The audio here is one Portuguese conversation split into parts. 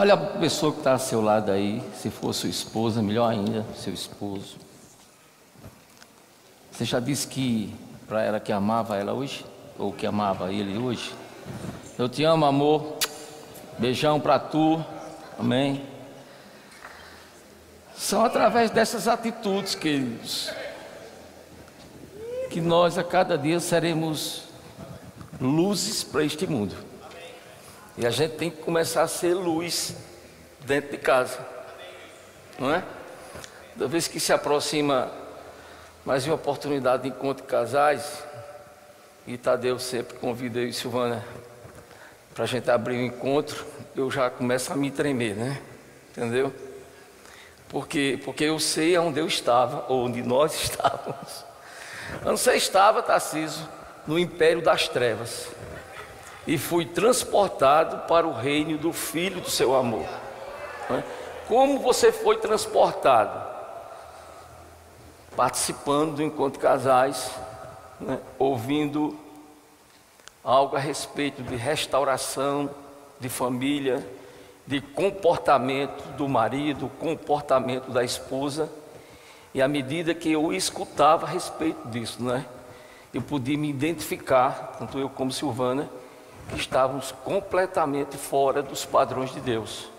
Olha a pessoa que está ao seu lado aí, se for sua esposa, melhor ainda, seu esposo. Você já disse que para ela que amava ela hoje? Ou que amava ele hoje? Eu te amo, amor. Beijão para tu. Amém. São através dessas atitudes, queridos, que nós a cada dia seremos luzes para este mundo. E a gente tem que começar a ser luz dentro de casa. Não é? Da vez que se aproxima mais uma oportunidade de encontro de casais, e Tadeu sempre convida eu e Silvana para a gente abrir o um encontro, eu já começo a me tremer, né? Entendeu? Porque, porque eu sei onde eu estava, ou onde nós estávamos. Onde você estava, Tarciso, no império das trevas. E fui transportado para o reino do Filho do seu amor. Né? Como você foi transportado? Participando do encontro casais, né? ouvindo algo a respeito de restauração de família, de comportamento do marido, comportamento da esposa. E à medida que eu escutava a respeito disso, né, eu podia me identificar, tanto eu como Silvana, que estávamos completamente fora dos padrões de Deus.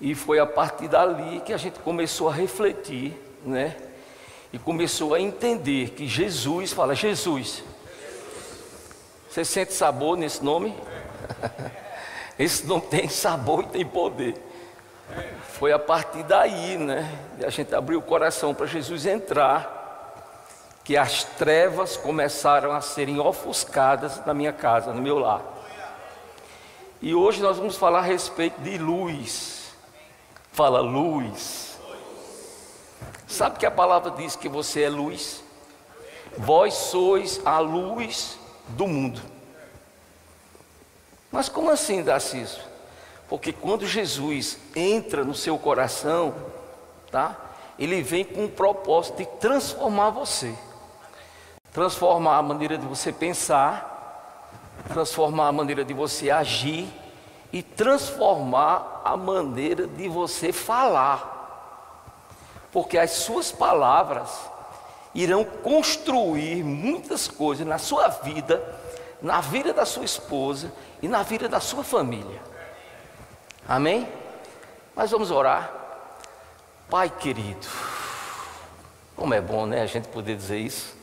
E foi a partir dali que a gente começou a refletir, né? E começou a entender que Jesus, fala Jesus. Você sente sabor nesse nome? Esse não tem sabor e tem poder. Foi a partir daí, né? A gente abriu o coração para Jesus entrar, que as trevas começaram a serem ofuscadas na minha casa, no meu lar. E hoje nós vamos falar a respeito de luz. Fala luz. Sabe que a palavra diz que você é luz? Vós sois a luz do mundo. Mas como assim, Darciso? Porque quando Jesus entra no seu coração, tá? Ele vem com o propósito de transformar você. Transformar a maneira de você pensar, transformar a maneira de você agir e transformar a maneira de você falar. Porque as suas palavras irão construir muitas coisas na sua vida, na vida da sua esposa e na vida da sua família. Amém? Mas vamos orar. Pai querido, como é bom, né, a gente poder dizer isso.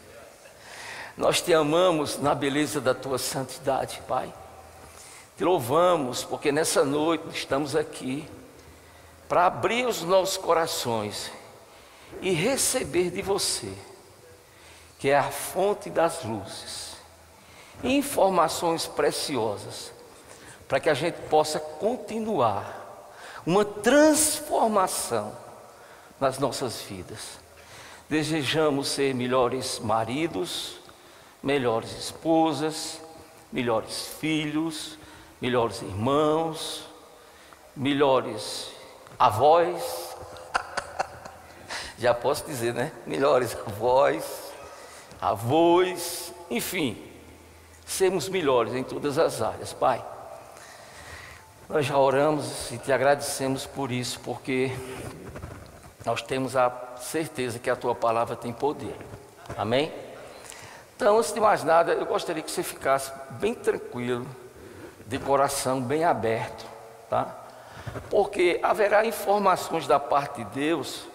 Nós te amamos na beleza da tua santidade, Pai. Te louvamos porque nessa noite estamos aqui para abrir os nossos corações e receber de você, que é a fonte das luzes informações preciosas para que a gente possa continuar uma transformação nas nossas vidas. Desejamos ser melhores maridos, melhores esposas, melhores filhos, melhores irmãos, melhores avós. Já posso dizer, né? Melhores avós, avós, enfim sermos melhores em todas as áreas, Pai. Nós já oramos e te agradecemos por isso, porque nós temos a certeza que a tua palavra tem poder. Amém? Então, antes de mais nada, eu gostaria que você ficasse bem tranquilo, de coração bem aberto, tá? Porque haverá informações da parte de Deus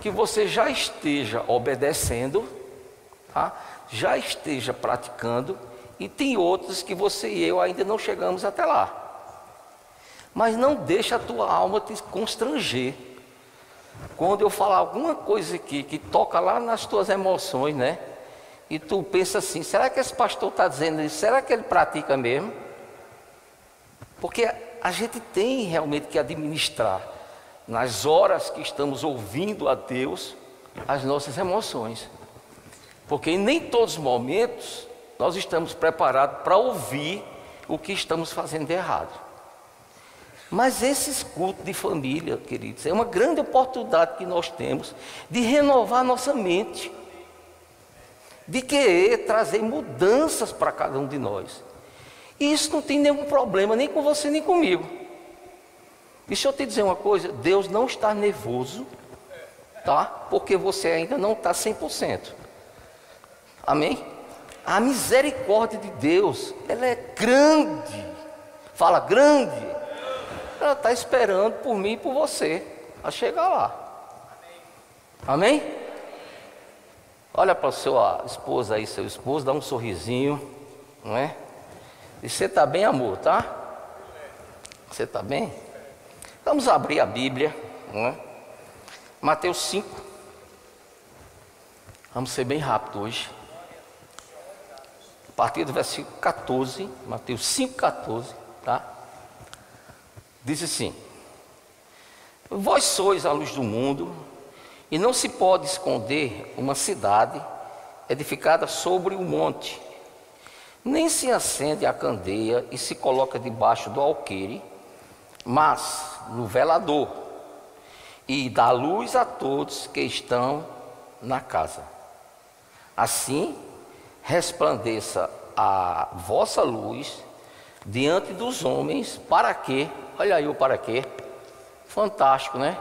que você já esteja obedecendo, tá? já esteja praticando e tem outros que você e eu ainda não chegamos até lá. Mas não deixa a tua alma te constranger. Quando eu falar alguma coisa aqui que toca lá nas tuas emoções, né? E tu pensa assim: será que esse pastor está dizendo isso? Será que ele pratica mesmo? Porque a gente tem realmente que administrar, nas horas que estamos ouvindo a Deus, as nossas emoções. Porque em nem todos os momentos nós estamos preparados para ouvir o que estamos fazendo de errado. Mas esses cultos de família, queridos, é uma grande oportunidade que nós temos de renovar nossa mente, de querer trazer mudanças para cada um de nós. E isso não tem nenhum problema, nem com você nem comigo. Deixa eu te dizer uma coisa: Deus não está nervoso, tá? Porque você ainda não está 100%. Amém? A misericórdia de Deus, ela é grande. Fala, grande. Ela está esperando por mim e por você a chegar lá. Amém? Olha para sua esposa aí, seu esposo, dá um sorrisinho, não é? E você está bem, amor, tá? Você está bem? Vamos abrir a Bíblia, não é? Mateus 5. Vamos ser bem rápido hoje. A partir do versículo 14, Mateus 5, 14, tá? Diz assim: Vós sois a luz do mundo, e não se pode esconder uma cidade edificada sobre um monte, nem se acende a candeia e se coloca debaixo do alqueire, mas no velador, e dá luz a todos que estão na casa. Assim, resplandeça a vossa luz diante dos homens, para quê? Olha aí o para quê? Fantástico, né?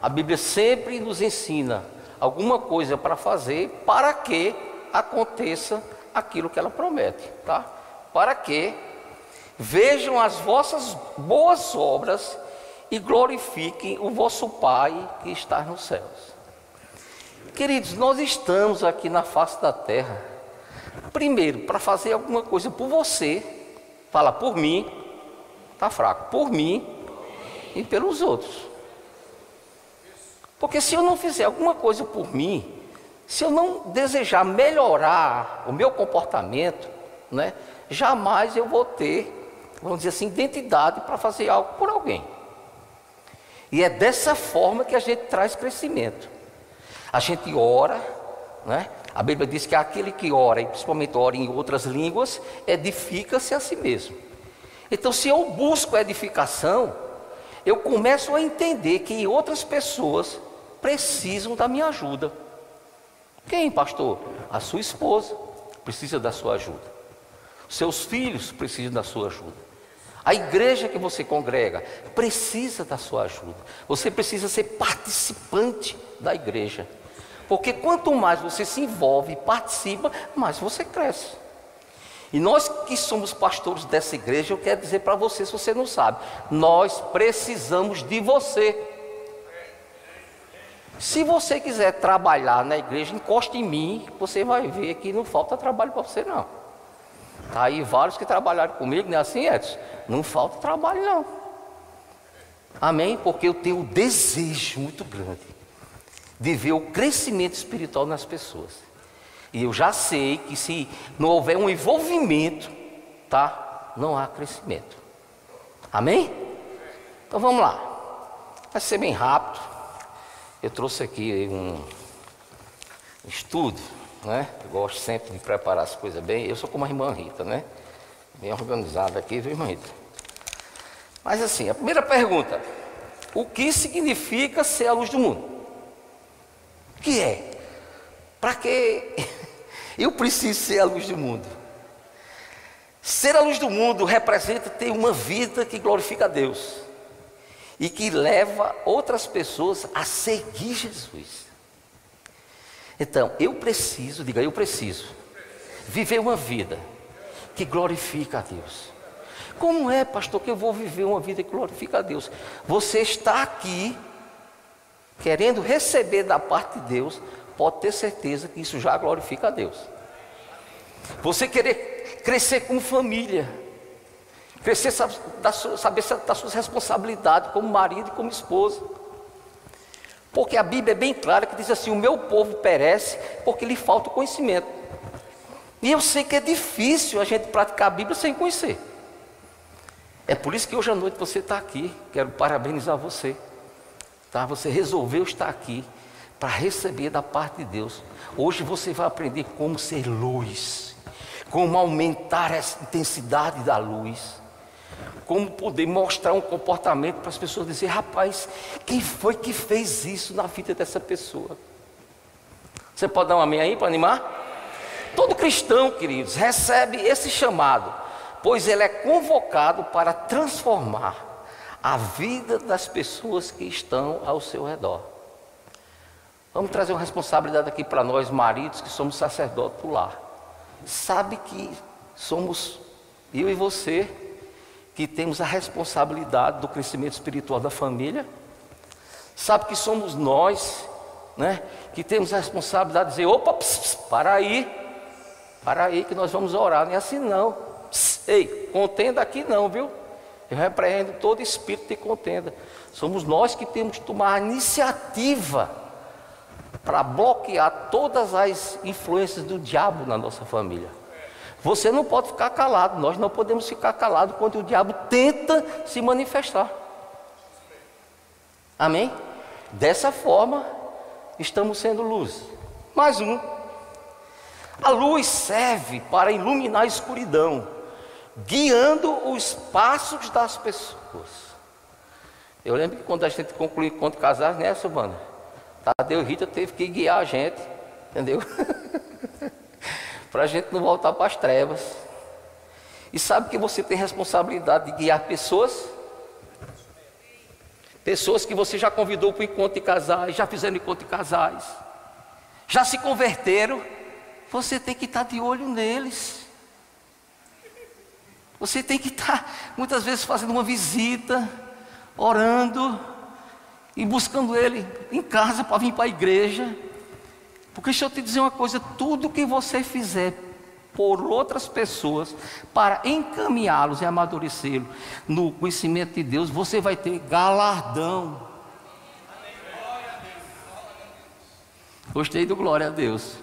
A Bíblia sempre nos ensina alguma coisa para fazer para que aconteça aquilo que ela promete, tá? Para que vejam as vossas boas obras e glorifiquem o vosso Pai que está nos céus. Queridos, nós estamos aqui na face da terra, primeiro, para fazer alguma coisa por você, fala por mim, tá fraco, por mim e pelos outros. Porque se eu não fizer alguma coisa por mim, se eu não desejar melhorar o meu comportamento, né, jamais eu vou ter, vamos dizer assim, identidade para fazer algo por alguém. E é dessa forma que a gente traz crescimento. A gente ora, né? A Bíblia diz que aquele que ora, e principalmente ora em outras línguas, edifica-se a si mesmo. Então, se eu busco edificação, eu começo a entender que outras pessoas precisam da minha ajuda. Quem, pastor? A sua esposa precisa da sua ajuda. Seus filhos precisam da sua ajuda. A igreja que você congrega precisa da sua ajuda. Você precisa ser participante da igreja. Porque quanto mais você se envolve e participa, mais você cresce. E nós que somos pastores dessa igreja, eu quero dizer para você, se você não sabe, nós precisamos de você. Se você quiser trabalhar na igreja, encoste em mim, você vai ver que não falta trabalho para você não. Tá aí vários que trabalharam comigo, não é assim, Edson? Não falta trabalho não. Amém? Porque eu tenho um desejo muito grande de ver o crescimento espiritual nas pessoas. E eu já sei que se não houver um envolvimento, tá? Não há crescimento. Amém? Então vamos lá. Vai ser bem rápido. Eu trouxe aqui um estudo, né? Eu gosto sempre de preparar as coisas bem. Eu sou como a irmã Rita, né? Bem organizada aqui, viu, irmã Rita? Mas assim, a primeira pergunta: o que significa ser a luz do mundo? O que é? Para que eu preciso ser a luz do mundo? Ser a luz do mundo representa ter uma vida que glorifica a Deus e que leva outras pessoas a seguir Jesus. Então, eu preciso, diga, eu preciso viver uma vida que glorifica a Deus. Como é, pastor, que eu vou viver uma vida que glorifica a Deus? Você está aqui querendo receber da parte de Deus, pode ter certeza que isso já glorifica a Deus. Você querer crescer com família, Crescer saber das suas responsabilidades como marido e como esposa. Porque a Bíblia é bem clara que diz assim: o meu povo perece porque lhe falta o conhecimento. E eu sei que é difícil a gente praticar a Bíblia sem conhecer. É por isso que hoje à noite você está aqui. Quero parabenizar você. Tá? Você resolveu estar aqui para receber da parte de Deus. Hoje você vai aprender como ser luz, como aumentar a intensidade da luz como poder mostrar um comportamento para as pessoas dizer, rapaz, quem foi que fez isso na vida dessa pessoa? Você pode dar um amém aí para animar? Todo cristão, queridos, recebe esse chamado, pois ele é convocado para transformar a vida das pessoas que estão ao seu redor. Vamos trazer uma responsabilidade aqui para nós, maridos, que somos sacerdotes do lar. Sabe que somos eu e você que temos a responsabilidade do crescimento espiritual da família. Sabe que somos nós, né, que temos a responsabilidade de dizer: opa, pss, pss, para aí, para aí que nós vamos orar. Não é assim não. Pss, ei, contenda aqui não, viu? Eu repreendo todo espírito de contenda. Somos nós que temos que tomar a iniciativa para bloquear todas as influências do diabo na nossa família. Você não pode ficar calado, nós não podemos ficar calados quando o diabo tenta se manifestar. Amém? Dessa forma, estamos sendo luz. Mais um. A luz serve para iluminar a escuridão, guiando os passos das pessoas. Eu lembro que quando a gente concluiu o conto casar, né, Silvana? Tadeu Rita teve que guiar a gente, entendeu? para a gente não voltar para as trevas. E sabe que você tem responsabilidade de guiar pessoas? Pessoas que você já convidou para o encontro de casais, já fizeram encontro de casais, já se converteram. Você tem que estar de olho neles. Você tem que estar, muitas vezes, fazendo uma visita, orando e buscando ele em casa para vir para a igreja. Porque deixa eu te dizer uma coisa: tudo que você fizer por outras pessoas para encaminhá-los e amadurecê-los no conhecimento de Deus, você vai ter galardão. Gostei do glória a Deus.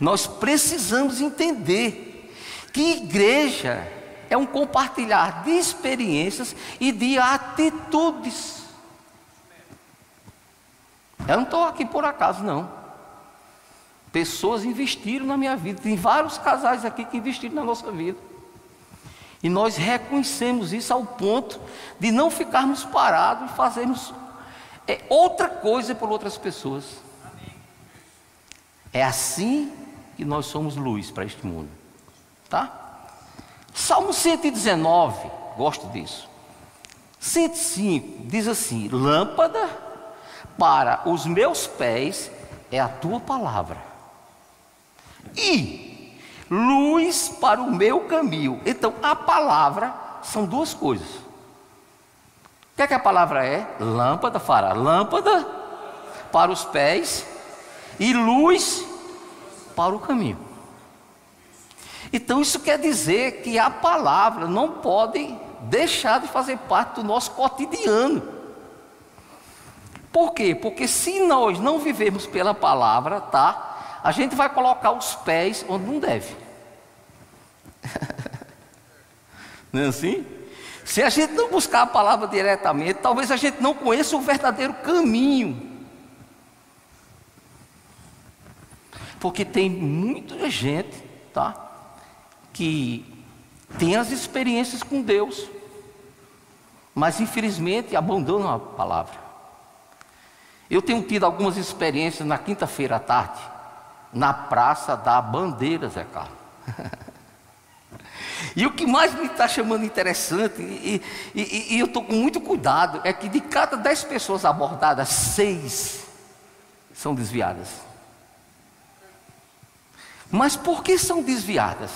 Nós precisamos entender que igreja é um compartilhar de experiências e de atitudes. Eu não estou aqui por acaso, não. Pessoas investiram na minha vida. Tem vários casais aqui que investiram na nossa vida. E nós reconhecemos isso ao ponto de não ficarmos parados e fazermos é, outra coisa por outras pessoas. É assim que nós somos luz para este mundo. Tá? Salmo 119, gosto disso. 105 diz assim: Lâmpada para os meus pés é a tua palavra e luz para o meu caminho. Então, a palavra são duas coisas. O que é que a palavra é? Lâmpada, fará lâmpada para os pés e luz para o caminho. Então, isso quer dizer que a palavra não pode deixar de fazer parte do nosso cotidiano. Por quê? Porque se nós não vivemos pela palavra, tá? a gente vai colocar os pés onde não deve. não é assim? Se a gente não buscar a palavra diretamente, talvez a gente não conheça o verdadeiro caminho. Porque tem muita gente, tá? Que tem as experiências com Deus, mas infelizmente abandonam a palavra. Eu tenho tido algumas experiências na quinta-feira à tarde na Praça da Bandeira, Zé Carlos. e o que mais me está chamando interessante, e, e, e eu estou com muito cuidado, é que de cada dez pessoas abordadas, seis são desviadas. Mas por que são desviadas?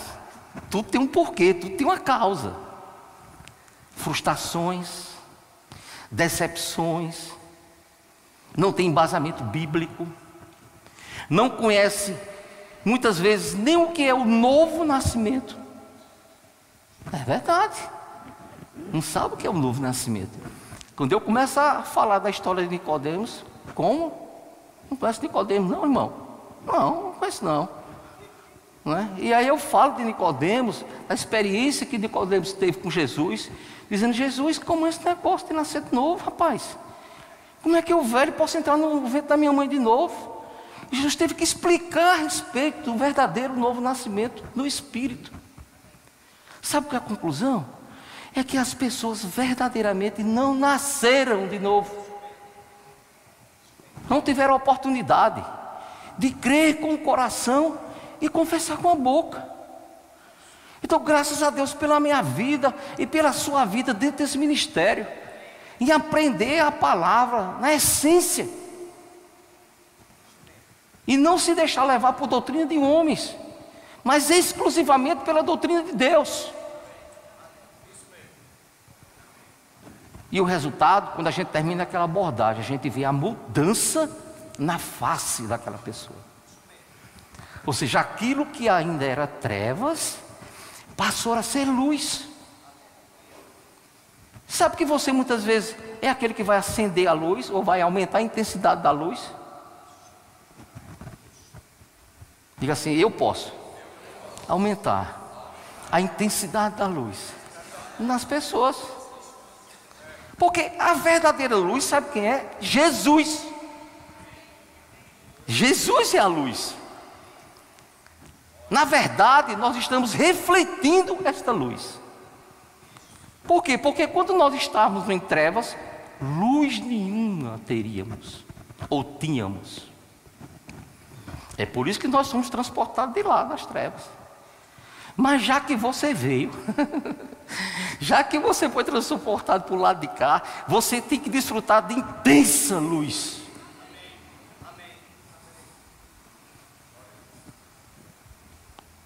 Tudo tem um porquê, tudo tem uma causa. Frustrações, decepções, não tem embasamento bíblico não conhece muitas vezes nem o que é o novo nascimento. É verdade. Não sabe o que é o novo nascimento. Quando eu começo a falar da história de Nicodemos, como? Não conhece Nicodemos, não, irmão? Não, não conheço não. não é? E aí eu falo de Nicodemos, a experiência que Nicodemos teve com Jesus, dizendo, Jesus, como esse negócio de nascer de novo, rapaz? Como é que eu velho posso entrar no ventre da minha mãe de novo? Jesus teve que explicar a respeito do verdadeiro novo nascimento no Espírito. Sabe qual é a conclusão? É que as pessoas verdadeiramente não nasceram de novo. Não tiveram oportunidade de crer com o coração e confessar com a boca. Então, graças a Deus pela minha vida e pela sua vida dentro desse ministério. Em aprender a palavra na essência. E não se deixar levar por doutrina de homens, mas exclusivamente pela doutrina de Deus. E o resultado, quando a gente termina aquela abordagem, a gente vê a mudança na face daquela pessoa. Ou seja, aquilo que ainda era trevas, passou a ser luz. Sabe que você muitas vezes é aquele que vai acender a luz ou vai aumentar a intensidade da luz? Diga assim: eu posso aumentar a intensidade da luz nas pessoas. Porque a verdadeira luz, sabe quem é? Jesus. Jesus é a luz. Na verdade, nós estamos refletindo esta luz. Por quê? Porque quando nós estávamos em trevas, luz nenhuma teríamos, ou tínhamos. É por isso que nós somos transportados de lá das trevas. Mas já que você veio, já que você foi transportado para o lado de cá, você tem que desfrutar de intensa luz.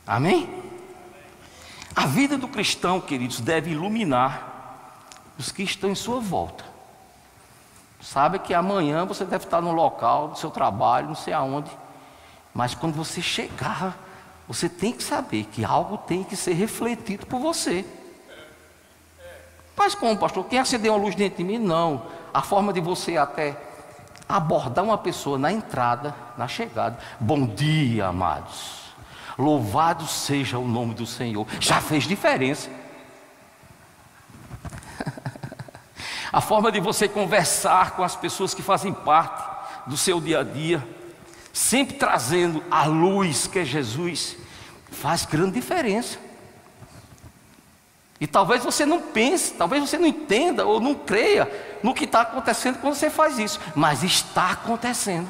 Amém? A vida do cristão, queridos, deve iluminar os que estão em sua volta. Sabe que amanhã você deve estar no local do seu trabalho, não sei aonde, mas quando você chegar, você tem que saber que algo tem que ser refletido por você. Mas como, pastor? Quem acendeu uma luz dentro de mim? Não. A forma de você até abordar uma pessoa na entrada, na chegada. Bom dia, amados. Louvado seja o nome do Senhor. Já fez diferença. a forma de você conversar com as pessoas que fazem parte do seu dia a dia sempre trazendo a luz que é Jesus, faz grande diferença. E talvez você não pense, talvez você não entenda ou não creia no que está acontecendo quando você faz isso, mas está acontecendo.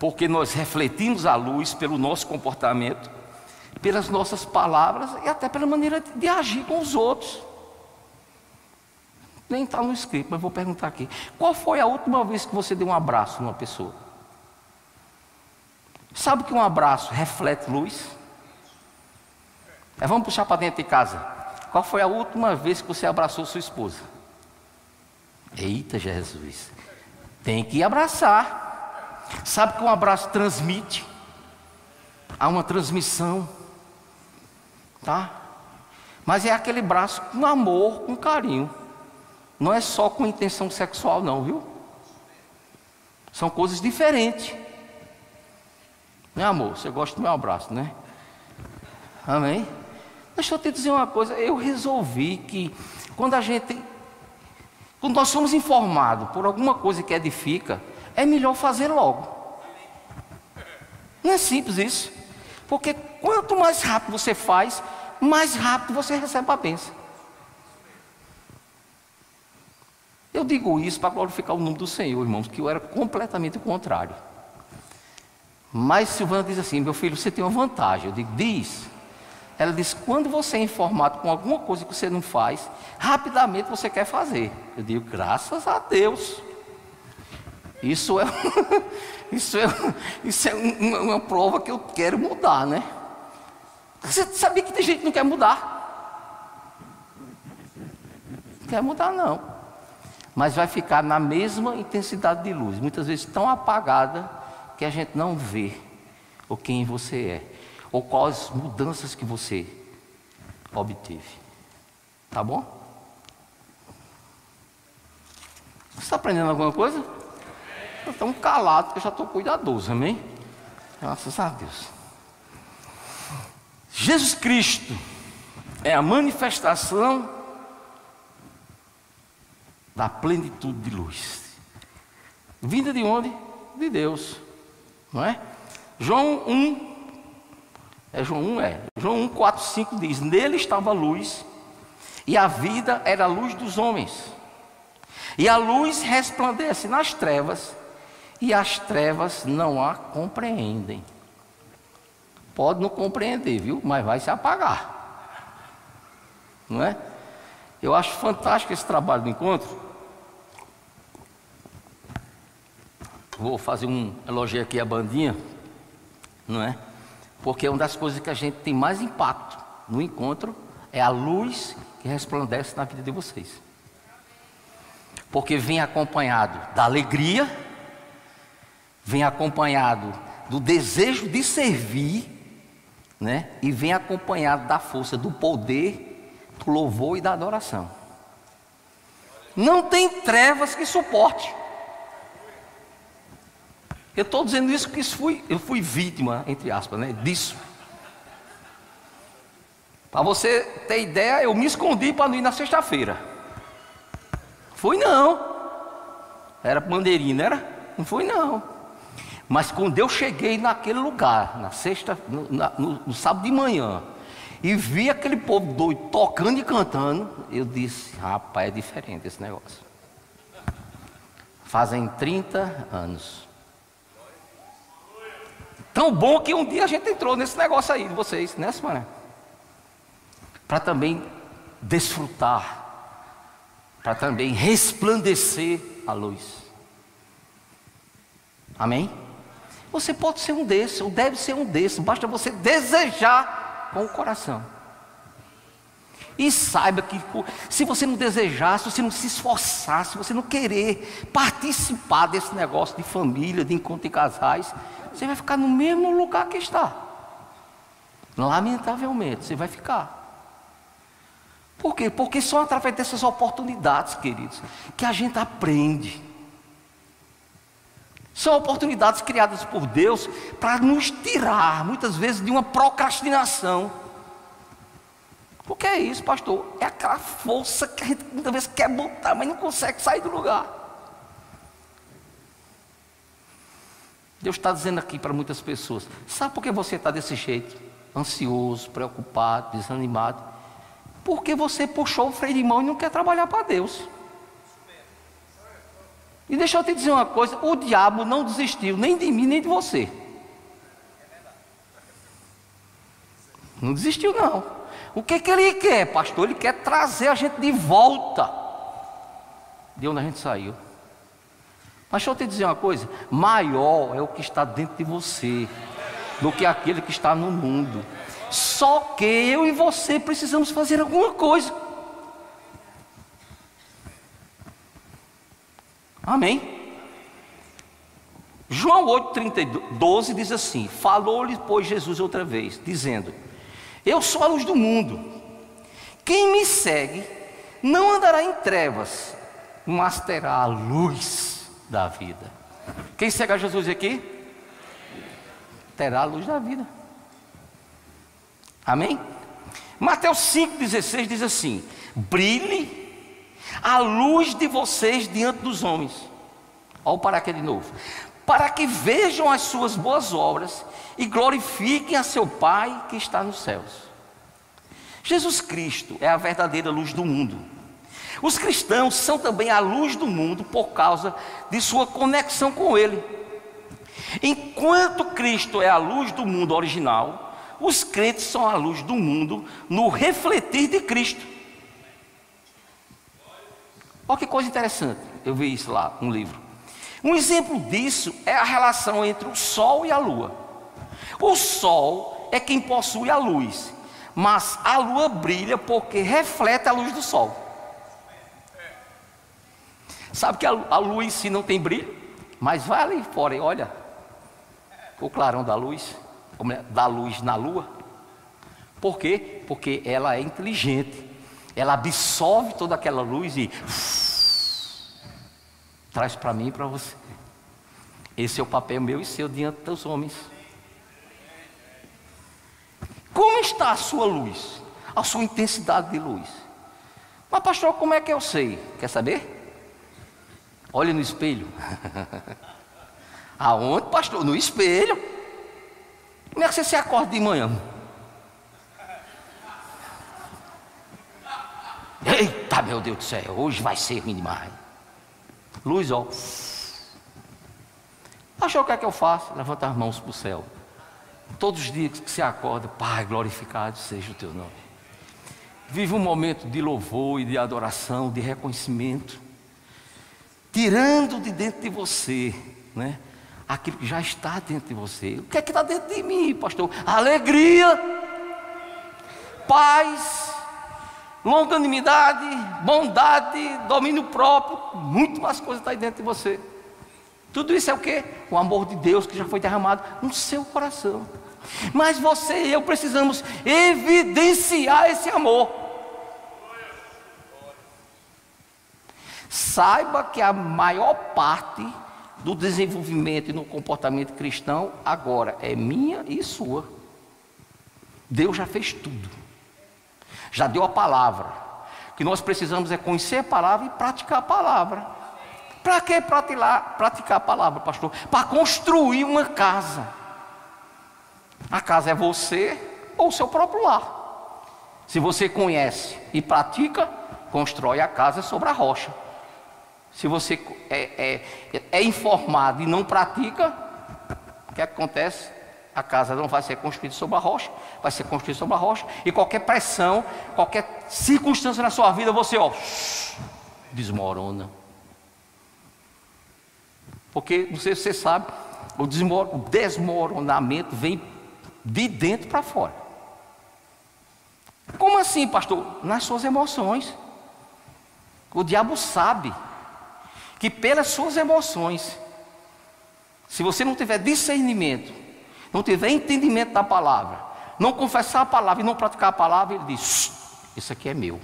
Porque nós refletimos a luz pelo nosso comportamento, pelas nossas palavras e até pela maneira de agir com os outros. Nem está no escrito, mas vou perguntar aqui. Qual foi a última vez que você deu um abraço numa pessoa? Sabe que um abraço reflete luz? É, vamos puxar para dentro de casa. Qual foi a última vez que você abraçou sua esposa? Eita Jesus, tem que abraçar. Sabe que um abraço transmite? Há uma transmissão, tá? Mas é aquele braço com amor, com carinho. Não é só com intenção sexual, não, viu? São coisas diferentes. Né, amor? Você gosta do meu abraço, né? Amém? Deixa eu te dizer uma coisa. Eu resolvi que quando a gente. Quando nós somos informados por alguma coisa que edifica, é melhor fazer logo. Não é simples isso. Porque quanto mais rápido você faz, mais rápido você recebe a bênção. Eu digo isso para glorificar o nome do Senhor, irmãos, que eu era completamente o contrário. Mas Silvana diz assim: meu filho, você tem uma vantagem. Eu digo, diz. Ela diz: quando você é informado com alguma coisa que você não faz, rapidamente você quer fazer. Eu digo, graças a Deus. Isso é, isso é, isso é uma, uma prova que eu quero mudar, né? Você sabia que tem gente que não quer mudar? Não quer mudar, não mas vai ficar na mesma intensidade de luz, muitas vezes tão apagada que a gente não vê o quem você é, ou quais mudanças que você obteve. Tá bom? Você está aprendendo alguma coisa? Estão calados, que eu já estou cuidadoso, amém? Graças a Deus. Jesus Cristo é a manifestação da plenitude de luz. Vinda de onde? De Deus. Não é? João 1, é João 1, é. João 1, 4, 5 diz: Nele estava a luz, e a vida era a luz dos homens. E a luz resplandece nas trevas, e as trevas não a compreendem. Pode não compreender, viu? Mas vai se apagar. Não é? Eu acho fantástico esse trabalho do encontro. Vou fazer um elogio aqui à bandinha, não é? Porque é uma das coisas que a gente tem mais impacto no encontro é a luz que resplandece na vida de vocês. Porque vem acompanhado da alegria, vem acompanhado do desejo de servir, né? E vem acompanhado da força do poder, do louvor e da adoração. Não tem trevas que suporte. Eu estou dizendo isso porque isso fui, eu fui vítima, entre aspas, né, disso. Para você ter ideia, eu me escondi para não ir na sexta-feira. Fui não. Era bandeirinha, não era? Não fui não. Mas quando eu cheguei naquele lugar, na sexta, no, na, no, no sábado de manhã, e vi aquele povo doido tocando e cantando, eu disse, rapaz, é diferente esse negócio. Fazem 30 anos. Tão bom que um dia a gente entrou nesse negócio aí de vocês, né, semana? Para também desfrutar, para também resplandecer a luz. Amém? Você pode ser um desses, ou deve ser um desses, basta você desejar com o coração. E saiba que se você não desejar, se você não se esforçar, se você não querer participar desse negócio de família, de encontro de casais, você vai ficar no mesmo lugar que está. Lamentavelmente, você vai ficar. Por quê? Porque só através dessas oportunidades, queridos, que a gente aprende. São oportunidades criadas por Deus para nos tirar, muitas vezes, de uma procrastinação. O que é isso, pastor? É aquela força que a gente muitas vezes quer botar, mas não consegue sair do lugar. Deus está dizendo aqui para muitas pessoas: sabe por que você está desse jeito? Ansioso, preocupado, desanimado. Porque você puxou o freio de mão e não quer trabalhar para Deus. E deixa eu te dizer uma coisa: o diabo não desistiu nem de mim nem de você. Não desistiu, não. O que, que ele quer, pastor? Ele quer trazer a gente de volta de onde a gente saiu. Mas deixa eu te dizer uma coisa: maior é o que está dentro de você do que aquele que está no mundo. Só que eu e você precisamos fazer alguma coisa. Amém? João 8, 30, 12 diz assim: Falou-lhe, pois, Jesus outra vez, dizendo: Eu sou a luz do mundo. Quem me segue não andará em trevas, mas terá a luz da vida. Quem segue a Jesus aqui? Terá a luz da vida. Amém? Mateus 5,16 diz assim: Brilhe a luz de vocês diante dos homens. Olha o para de novo. Para que vejam as suas boas obras e glorifiquem a seu Pai que está nos céus. Jesus Cristo é a verdadeira luz do mundo. Os cristãos são também a luz do mundo por causa de sua conexão com Ele. Enquanto Cristo é a luz do mundo original, os crentes são a luz do mundo no refletir de Cristo. Olha que coisa interessante, eu vi isso lá no livro. Um exemplo disso é a relação entre o Sol e a Lua. O Sol é quem possui a luz, mas a Lua brilha porque reflete a luz do Sol. Sabe que a, lua em si não tem brilho? Mas vai ali fora e olha o clarão da luz, da luz na lua. Por quê? Porque ela é inteligente. Ela absorve toda aquela luz e traz para mim e para você. Esse é o papel meu e seu diante dos homens. Como está a sua luz? A sua intensidade de luz? Mas pastor, como é que eu sei? Quer saber? Olhe no espelho. Aonde, pastor? No espelho. Como é que você se acorda de manhã? Eita, meu Deus do céu, hoje vai ser ruim demais. Luz, ó. Achou o que é que eu faço? Levanta as mãos para o céu. Todos os dias que você acorda, Pai, glorificado seja o teu nome. Vive um momento de louvor e de adoração, de reconhecimento, tirando de dentro de você, né? Aquilo que já está dentro de você. O que é que está dentro de mim, pastor? Alegria, paz, longanimidade, bondade, domínio próprio, muito mais coisas está dentro de você. Tudo isso é o que? O amor de Deus que já foi derramado no seu coração. Mas você e eu precisamos evidenciar esse amor. Saiba que a maior parte do desenvolvimento e no comportamento cristão agora é minha e sua. Deus já fez tudo. Já deu a palavra. O que nós precisamos é conhecer a palavra e praticar a palavra. Para que praticar, a palavra, pastor? Para construir uma casa. A casa é você ou o seu próprio lar. Se você conhece e pratica, constrói a casa sobre a rocha. Se você é, é, é informado e não pratica, o que acontece? A casa não vai ser construída sobre a rocha, vai ser construída sobre a rocha, e qualquer pressão, qualquer circunstância na sua vida, você ó, desmorona. Porque, não sei se você sabe, o desmoronamento vem de dentro para fora. Como assim, pastor? Nas suas emoções. O diabo sabe que pelas suas emoções, se você não tiver discernimento, não tiver entendimento da palavra, não confessar a palavra e não praticar a palavra, ele diz: Isso aqui é meu.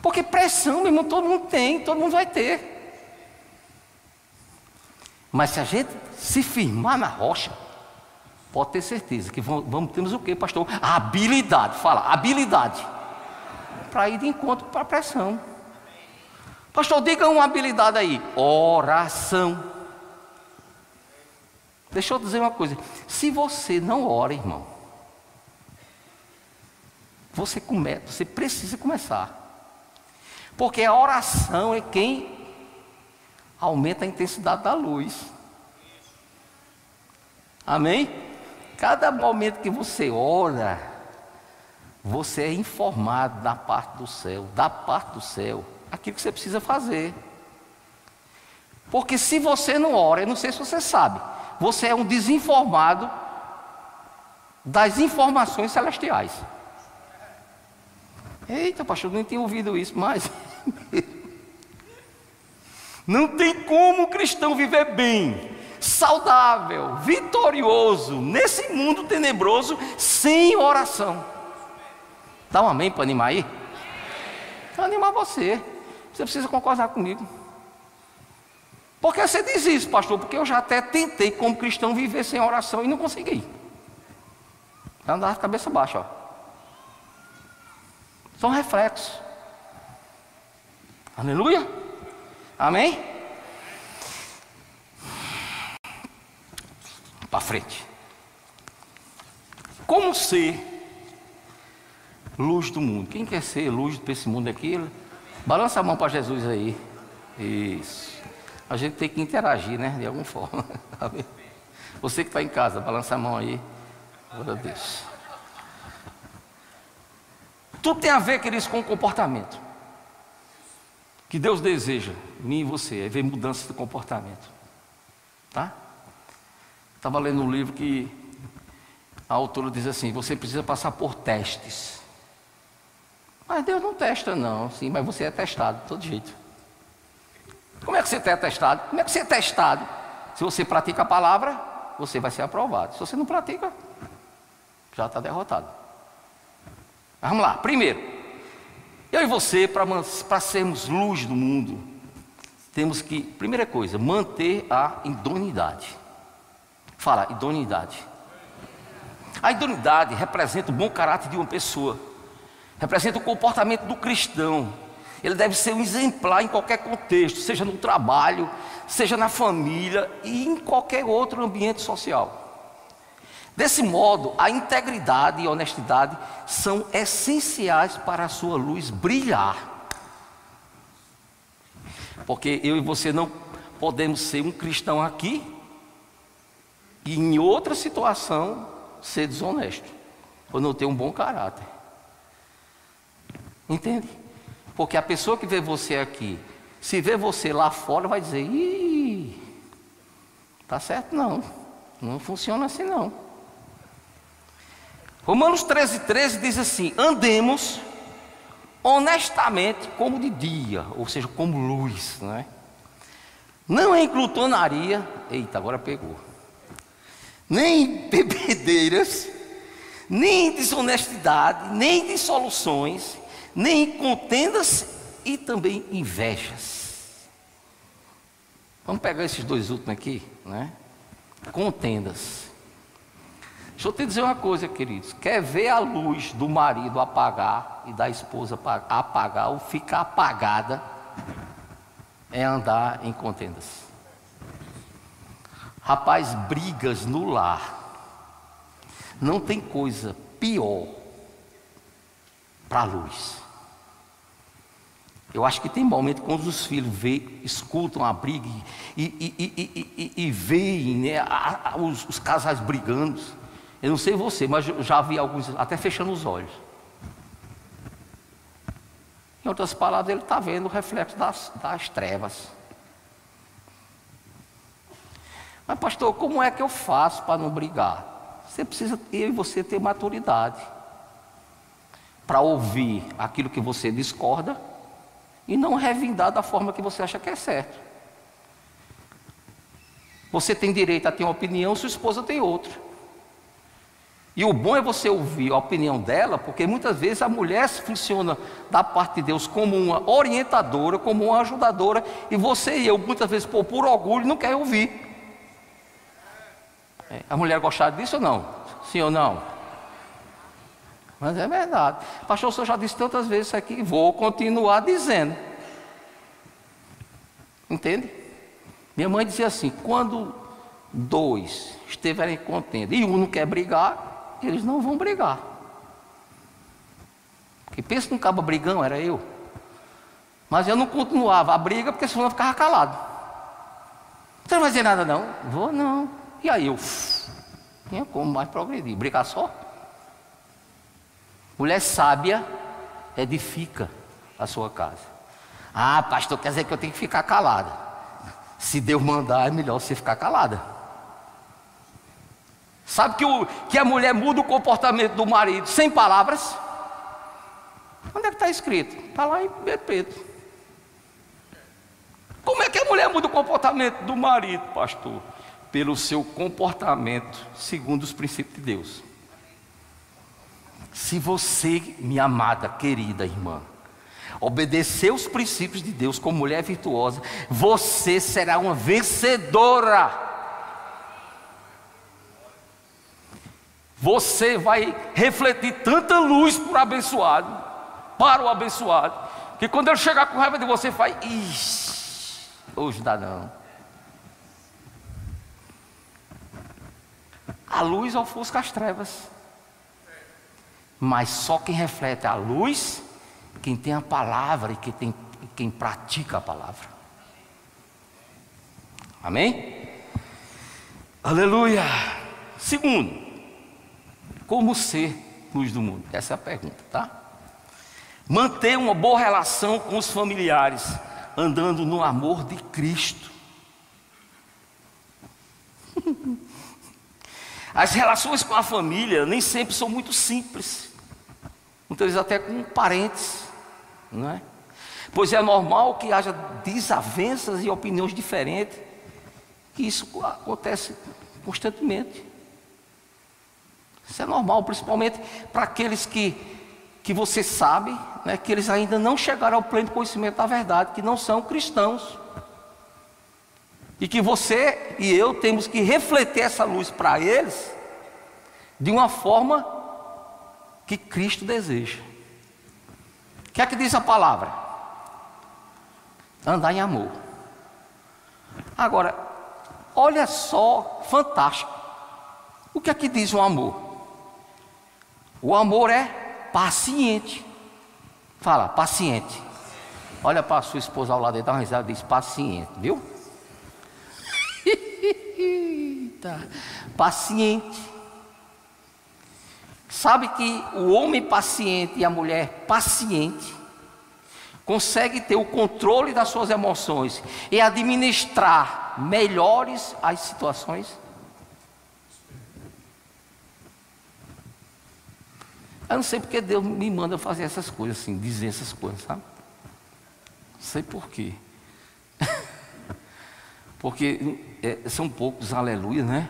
Porque pressão, meu irmão, todo mundo tem, todo mundo vai ter. Mas se a gente se firmar na rocha, pode ter certeza que vamos, vamos temos o que, pastor? A habilidade, fala, habilidade. Para ir de encontro para a pressão. Pastor, diga uma habilidade aí: oração. Deixa eu dizer uma coisa: se você não ora, irmão, você começa, você precisa começar. Porque a oração é quem aumenta a intensidade da luz. Amém? Cada momento que você ora, você é informado da parte do céu, da parte do céu aquilo que você precisa fazer. Porque se você não ora, eu não sei se você sabe, você é um desinformado das informações celestiais. Eita, pastor, nem tinha ouvido isso, mas. não tem como o cristão viver bem, saudável, vitorioso, nesse mundo tenebroso, sem oração. Dá um amém para animar aí? Para animar você. Você precisa concordar comigo. Por que você diz isso, pastor? Porque eu já até tentei, como cristão, viver sem oração e não consegui. Eu andava de cabeça baixa, ó. São reflexos. Aleluia. Amém? Para frente. Como ser luz do mundo? Quem quer ser luz para esse mundo aqui? Balança a mão para Jesus aí. Isso. A gente tem que interagir, né? De alguma forma. Tá Você que está em casa, balança a mão aí. Glória a Deus. Tudo tem a ver, queridos, com o comportamento. Que Deus deseja, mim e você, é ver mudanças de comportamento. Tá? Estava lendo um livro que a autora diz assim: você precisa passar por testes. Mas Deus não testa, não, sim, mas você é testado de todo jeito. Como é que você é testado? Como é que você é testado? Se você pratica a palavra, você vai ser aprovado. Se você não pratica, já está derrotado. Vamos lá, primeiro, eu e você, para sermos luz do mundo, temos que, primeira coisa, manter a idoneidade. Fala, idoneidade. A idoneidade representa o bom caráter de uma pessoa representa o comportamento do cristão. Ele deve ser um exemplar em qualquer contexto, seja no trabalho, seja na família e em qualquer outro ambiente social. Desse modo, a integridade e a honestidade são essenciais para a sua luz brilhar. Porque eu e você não podemos ser um cristão aqui e em outra situação ser desonesto, ou não ter um bom caráter. Entende? Porque a pessoa que vê você aqui, se vê você lá fora, vai dizer: Ih, tá certo? Não, não funciona assim não. Romanos 13, 13 diz assim: Andemos honestamente como de dia, ou seja, como luz, não é? Não em glutonaria, eita, agora pegou. Nem em bebedeiras, nem em desonestidade, nem em dissoluções, nem em contendas e também invejas. Vamos pegar esses dois últimos aqui, né? Contendas. Deixa eu te dizer uma coisa, queridos. Quer ver a luz do marido apagar e da esposa apagar ou ficar apagada? É andar em contendas. Rapaz, brigas no lar. Não tem coisa pior para a luz. Eu acho que tem momento quando os filhos vê, escutam a briga e, e, e, e, veem né, a, a, os, os casais brigando. Eu não sei você, mas eu já vi alguns até fechando os olhos. Em outras palavras, ele está vendo o reflexo das, das trevas. Mas, pastor, como é que eu faço para não brigar? Você precisa, eu e você, ter maturidade para ouvir aquilo que você discorda e não revindar da forma que você acha que é certo. Você tem direito a ter uma opinião, sua esposa tem outra. E o bom é você ouvir a opinião dela, porque muitas vezes a mulher funciona da parte de Deus como uma orientadora, como uma ajudadora, e você e eu, muitas vezes, por puro orgulho, não quer ouvir. É, a mulher gostar disso ou não? Sim ou não? Mas é verdade. Pastor, o senhor já disse tantas vezes aqui, vou continuar dizendo. Entende? Minha mãe dizia assim: quando dois estiverem contentes e um não quer brigar, eles não vão brigar. Porque pensa num cabo brigão, era eu. Mas eu não continuava a briga, porque senão eu ficava calado. Você não vai dizer nada não? Vou não. E aí eu tinha como mais progredir. Brigar só? Mulher sábia edifica a sua casa. Ah, pastor, quer dizer que eu tenho que ficar calada. Se Deus mandar, é melhor você ficar calada. Sabe que, o, que a mulher muda o comportamento do marido sem palavras? Onde é que está escrito? Está lá em Pedro. Como é que a mulher muda o comportamento do marido, pastor? Pelo seu comportamento segundo os princípios de Deus. Se você, minha amada, querida irmã, obedecer os princípios de Deus como mulher virtuosa, você será uma vencedora. você vai refletir tanta luz para o abençoado, para o abençoado, que quando ele chegar com raiva de você, faz, ixi, hoje dá não. A luz ofusca as trevas. Mas só quem reflete a luz, quem tem a palavra e quem, tem, quem pratica a palavra. Amém? Aleluia. Segundo, como ser luz do mundo? Essa é a pergunta, tá? Manter uma boa relação com os familiares, andando no amor de Cristo. As relações com a família nem sempre são muito simples. Muitas vezes até com parentes, não é? Pois é normal que haja desavenças e opiniões diferentes. Que isso acontece constantemente. Isso é normal, principalmente para aqueles que, que você sabe né, que eles ainda não chegaram ao pleno conhecimento da verdade, que não são cristãos. E que você e eu temos que refletir essa luz para eles de uma forma que Cristo deseja. O que é que diz a palavra? Andar em amor. Agora, olha só, fantástico. O que é que diz o amor? O amor é paciente. Fala, paciente. Olha para a sua esposa ao lado e dá uma risada e diz: paciente, viu? paciente. Sabe que o homem paciente e a mulher paciente consegue ter o controle das suas emoções e administrar melhores as situações? Eu não sei porque Deus me manda fazer essas coisas assim, dizer essas coisas, sabe? Não sei porquê. porque é, são poucos aleluia, né?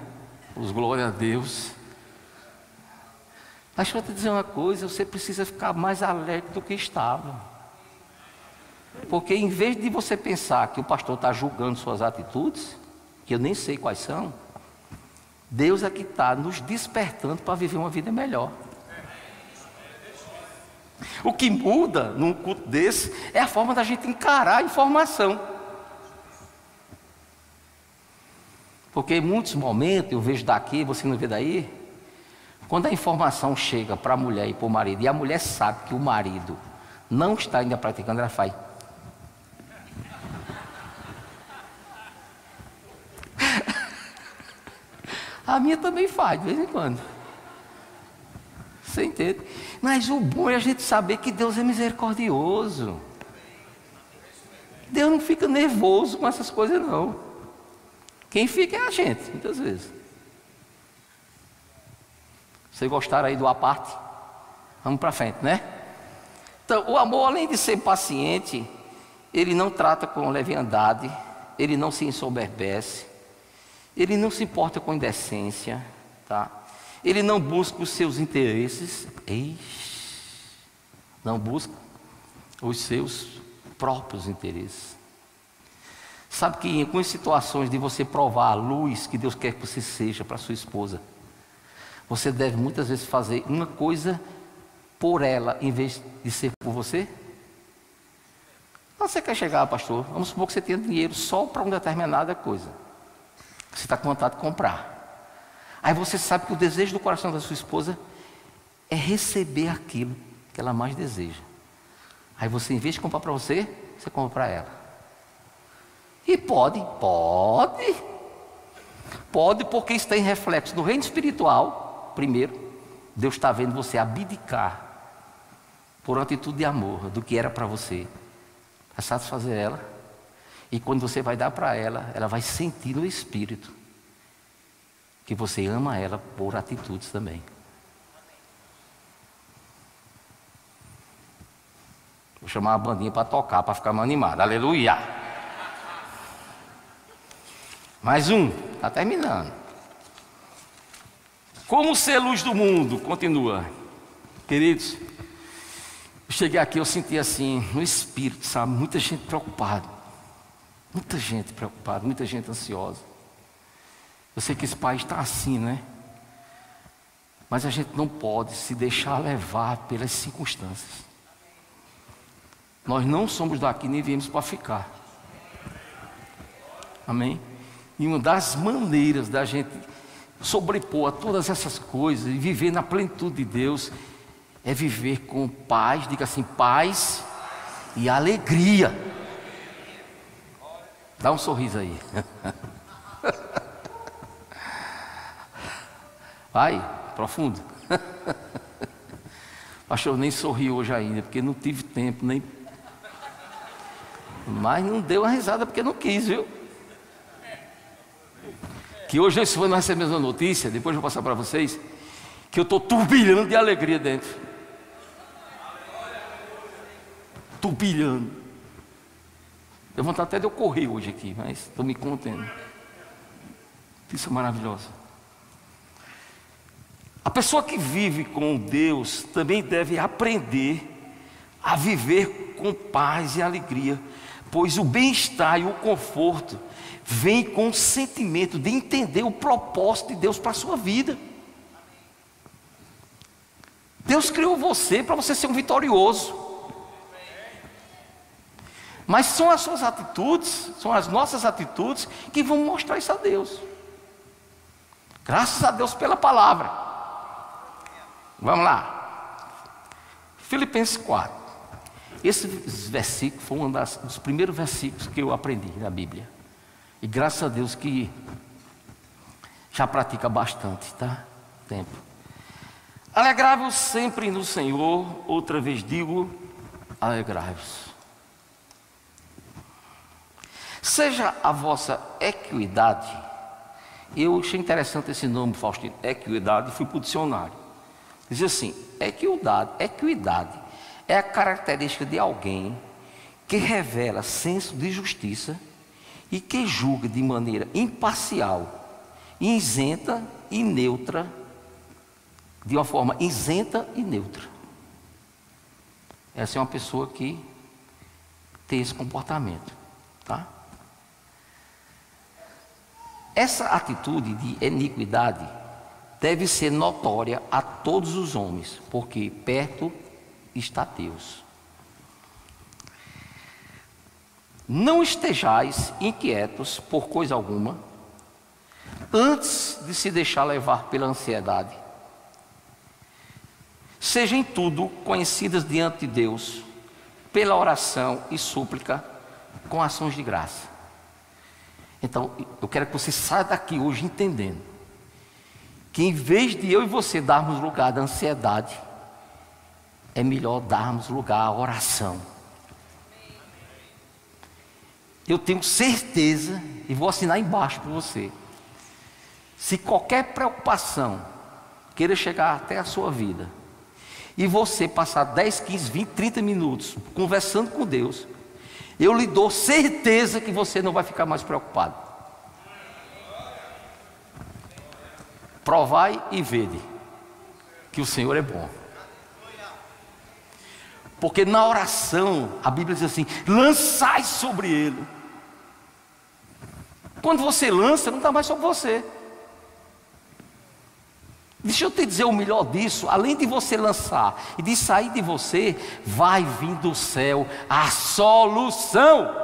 Os glória a Deus. Mas eu te dizer uma coisa, você precisa ficar mais alegre do que estava. Porque em vez de você pensar que o pastor está julgando suas atitudes, que eu nem sei quais são, Deus é que está nos despertando para viver uma vida melhor. O que muda num culto desse é a forma da gente encarar a informação. Porque em muitos momentos, eu vejo daqui, você não vê daí, quando a informação chega para a mulher e para o marido, e a mulher sabe que o marido não está ainda praticando, ela faz. A minha também faz, de vez em quando. Você entende? Mas o bom é a gente saber que Deus é misericordioso. Deus não fica nervoso com essas coisas, não. Quem fica é a gente, muitas vezes. Vocês gostaram aí do aparte? Vamos para frente, né? Então, o amor, além de ser paciente, ele não trata com leviandade, ele não se ensoberbece, ele não se importa com indecência, tá? Ele não busca os seus interesses, Eixe, não busca os seus próprios interesses. Sabe que em algumas situações de você provar a luz que Deus quer que você seja para sua esposa, você deve muitas vezes fazer uma coisa por ela em vez de ser por você? Você quer chegar, pastor? Vamos supor que você tenha dinheiro só para uma determinada coisa. Você está com vontade de comprar. Aí você sabe que o desejo do coração da sua esposa é receber aquilo que ela mais deseja. Aí você, em vez de comprar para você, você compra para ela. E pode, pode. Pode, porque isso tem reflexo no reino espiritual. Primeiro, Deus está vendo você abdicar por uma atitude de amor do que era para você, para satisfazer ela e quando você vai dar para ela, ela vai sentir no espírito que você ama ela por atitudes também. Vou chamar a bandinha para tocar, para ficar mais animado. Aleluia! Mais um, está terminando. Como ser luz do mundo? Continua. Queridos, eu cheguei aqui, eu senti assim, no espírito, sabe? Muita gente preocupada. Muita gente preocupada, muita gente ansiosa. Eu sei que esse país está assim, né? Mas a gente não pode se deixar levar pelas circunstâncias. Nós não somos daqui nem viemos para ficar. Amém? E uma das maneiras da gente sobrepor a todas essas coisas e viver na plenitude de Deus é viver com paz, diga assim, paz e alegria. Dá um sorriso aí. Vai, profundo. Pastor, nem sorri hoje ainda, porque não tive tempo, nem. Mas não deu uma risada porque não quis, viu? Que hoje esse foi a mesma notícia, depois eu vou passar para vocês, que eu estou turbilhando de alegria dentro. Turbilhando. Deu vontade até de eu correr hoje aqui, mas estou me contendo. Isso é maravilhoso. A pessoa que vive com Deus também deve aprender a viver com paz e alegria, pois o bem-estar e o conforto vem com o sentimento de entender o propósito de Deus para a sua vida. Deus criou você para você ser um vitorioso. Mas são as suas atitudes, são as nossas atitudes que vão mostrar isso a Deus. Graças a Deus pela palavra. Vamos lá. Filipenses 4. Esse versículo foi um dos primeiros versículos que eu aprendi na Bíblia. E graças a Deus que já pratica bastante, tá? Tempo. Alegrai-vos sempre no Senhor, outra vez digo, alegrai-vos. Seja a vossa equidade. Eu achei interessante esse nome, Faustino, equidade, fui para o dicionário. Diz assim: equidade, equidade é a característica de alguém que revela senso de justiça e que julga de maneira imparcial, isenta e neutra, de uma forma isenta e neutra. Essa é uma pessoa que tem esse comportamento, tá? Essa atitude de iniquidade deve ser notória a todos os homens, porque perto está Deus. Não estejais inquietos por coisa alguma, antes de se deixar levar pela ansiedade. Sejam em tudo conhecidas diante de Deus, pela oração e súplica, com ações de graça. Então, eu quero que você saia daqui hoje entendendo que em vez de eu e você darmos lugar da ansiedade, é melhor darmos lugar à oração. Eu tenho certeza, e vou assinar embaixo para você. Se qualquer preocupação queira chegar até a sua vida, e você passar 10, 15, 20, 30 minutos conversando com Deus, eu lhe dou certeza que você não vai ficar mais preocupado. Provai e vede que o Senhor é bom. Porque na oração, a Bíblia diz assim: lançai sobre ele. Quando você lança, não está mais sobre você. Deixa eu te dizer o melhor disso: além de você lançar e de sair de você, vai vir do céu a solução.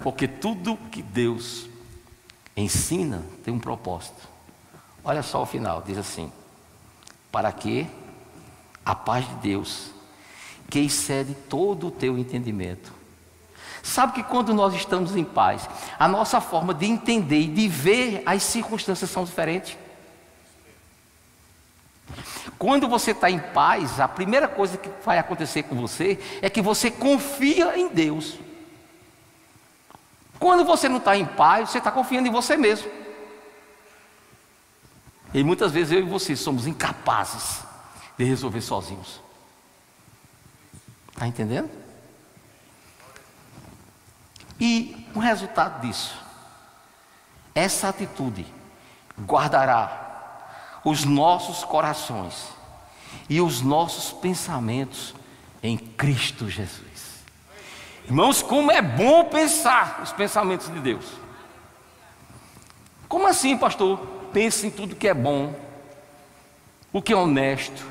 Porque tudo que Deus ensina tem um propósito. Olha só o final: diz assim para que a paz de Deus, que excede todo o teu entendimento. Sabe que quando nós estamos em paz, a nossa forma de entender e de ver as circunstâncias são diferentes. Quando você está em paz, a primeira coisa que vai acontecer com você é que você confia em Deus. Quando você não está em paz, você está confiando em você mesmo. E muitas vezes eu e você somos incapazes de resolver sozinhos. Está entendendo? E o resultado disso, essa atitude guardará os nossos corações e os nossos pensamentos em Cristo Jesus. Irmãos, como é bom pensar os pensamentos de Deus. Como assim, pastor? Pense em tudo que é bom, o que é honesto,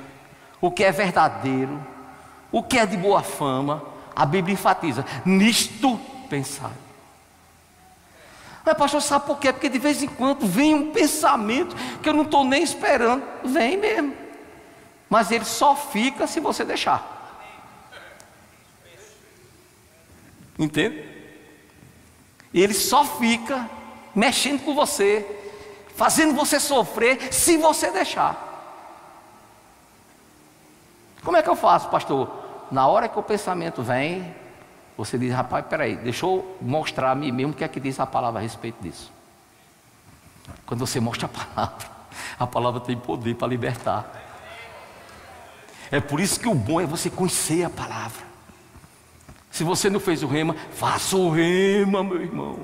o que é verdadeiro, o que é de boa fama. A Bíblia enfatiza: nisto pensar. Mas, pastor, sabe por quê? Porque de vez em quando vem um pensamento que eu não estou nem esperando. Vem mesmo. Mas ele só fica se você deixar. Entende? Ele só fica mexendo com você fazendo você sofrer se você deixar. Como é que eu faço, pastor? Na hora que o pensamento vem, você diz, rapaz, peraí, deixa eu mostrar a mim mesmo o que é que diz a palavra a respeito disso. Quando você mostra a palavra, a palavra tem poder para libertar. É por isso que o bom é você conhecer a palavra. Se você não fez o rema, faça o rema, meu irmão.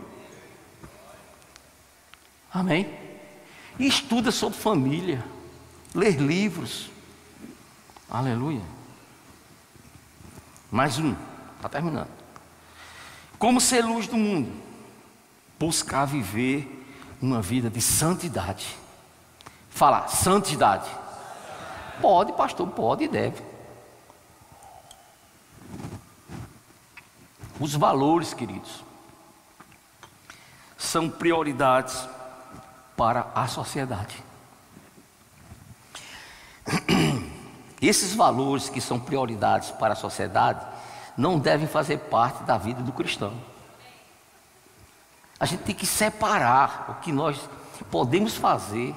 Amém? E estuda sobre família, ler livros. Aleluia. Mais um, está terminando. Como ser luz do mundo? Buscar viver uma vida de santidade. Falar, santidade. Pode, pastor, pode e deve. Os valores, queridos, são prioridades para a sociedade. Esses valores que são prioridades para a sociedade não devem fazer parte da vida do cristão. A gente tem que separar o que nós podemos fazer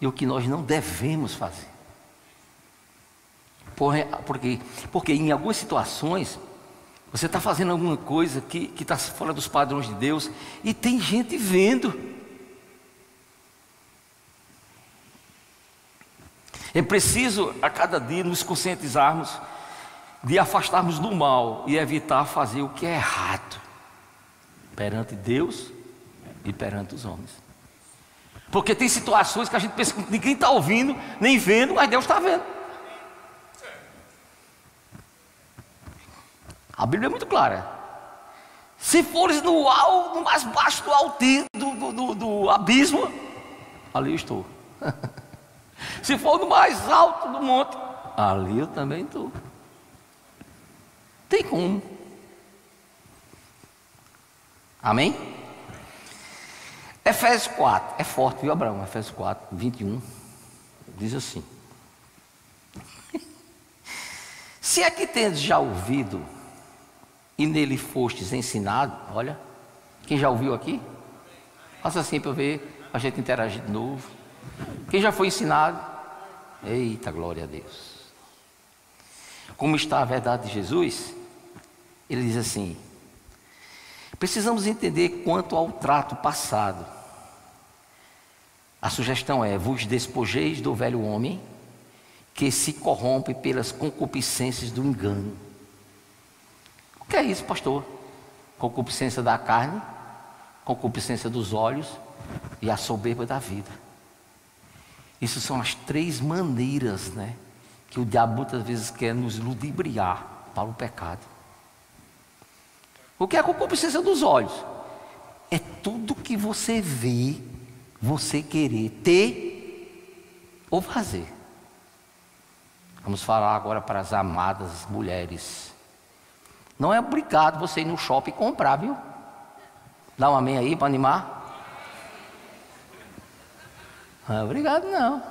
e o que nós não devemos fazer. Por, porque, porque em algumas situações Você está fazendo alguma coisa que está fora dos padrões de Deus e tem gente vendo. É preciso a cada dia nos conscientizarmos de afastarmos do mal e evitar fazer o que é errado perante Deus e perante os homens. Porque tem situações que a gente pensa que ninguém está ouvindo, nem vendo, mas Deus está vendo. A Bíblia é muito clara. Se fores no, alto, no mais baixo do alto do, do, do abismo, ali estou. Se for no mais alto do monte, ali eu também estou. Tem como. Amém? Efésios 4, é forte, viu, Abraão? Efésios 4, 21, diz assim: Se é que tendes já ouvido e nele fostes ensinado, olha, quem já ouviu aqui? Faça assim para eu ver, a gente interagir de novo. Quem já foi ensinado? Eita, glória a Deus. Como está a verdade de Jesus? Ele diz assim: precisamos entender quanto ao trato passado. A sugestão é: vos despojeis do velho homem que se corrompe pelas concupiscências do engano o que é isso, pastor? Concupiscência da carne, concupiscência dos olhos e a soberba da vida. Isso são as três maneiras, né, que o diabo muitas vezes quer nos ludibriar para o pecado. O que é a concupiscência dos olhos? É tudo que você vê, você querer ter ou fazer. Vamos falar agora para as amadas mulheres. Não é obrigado você ir no shopping comprar, viu? Dá um amém aí para animar. É obrigado, não.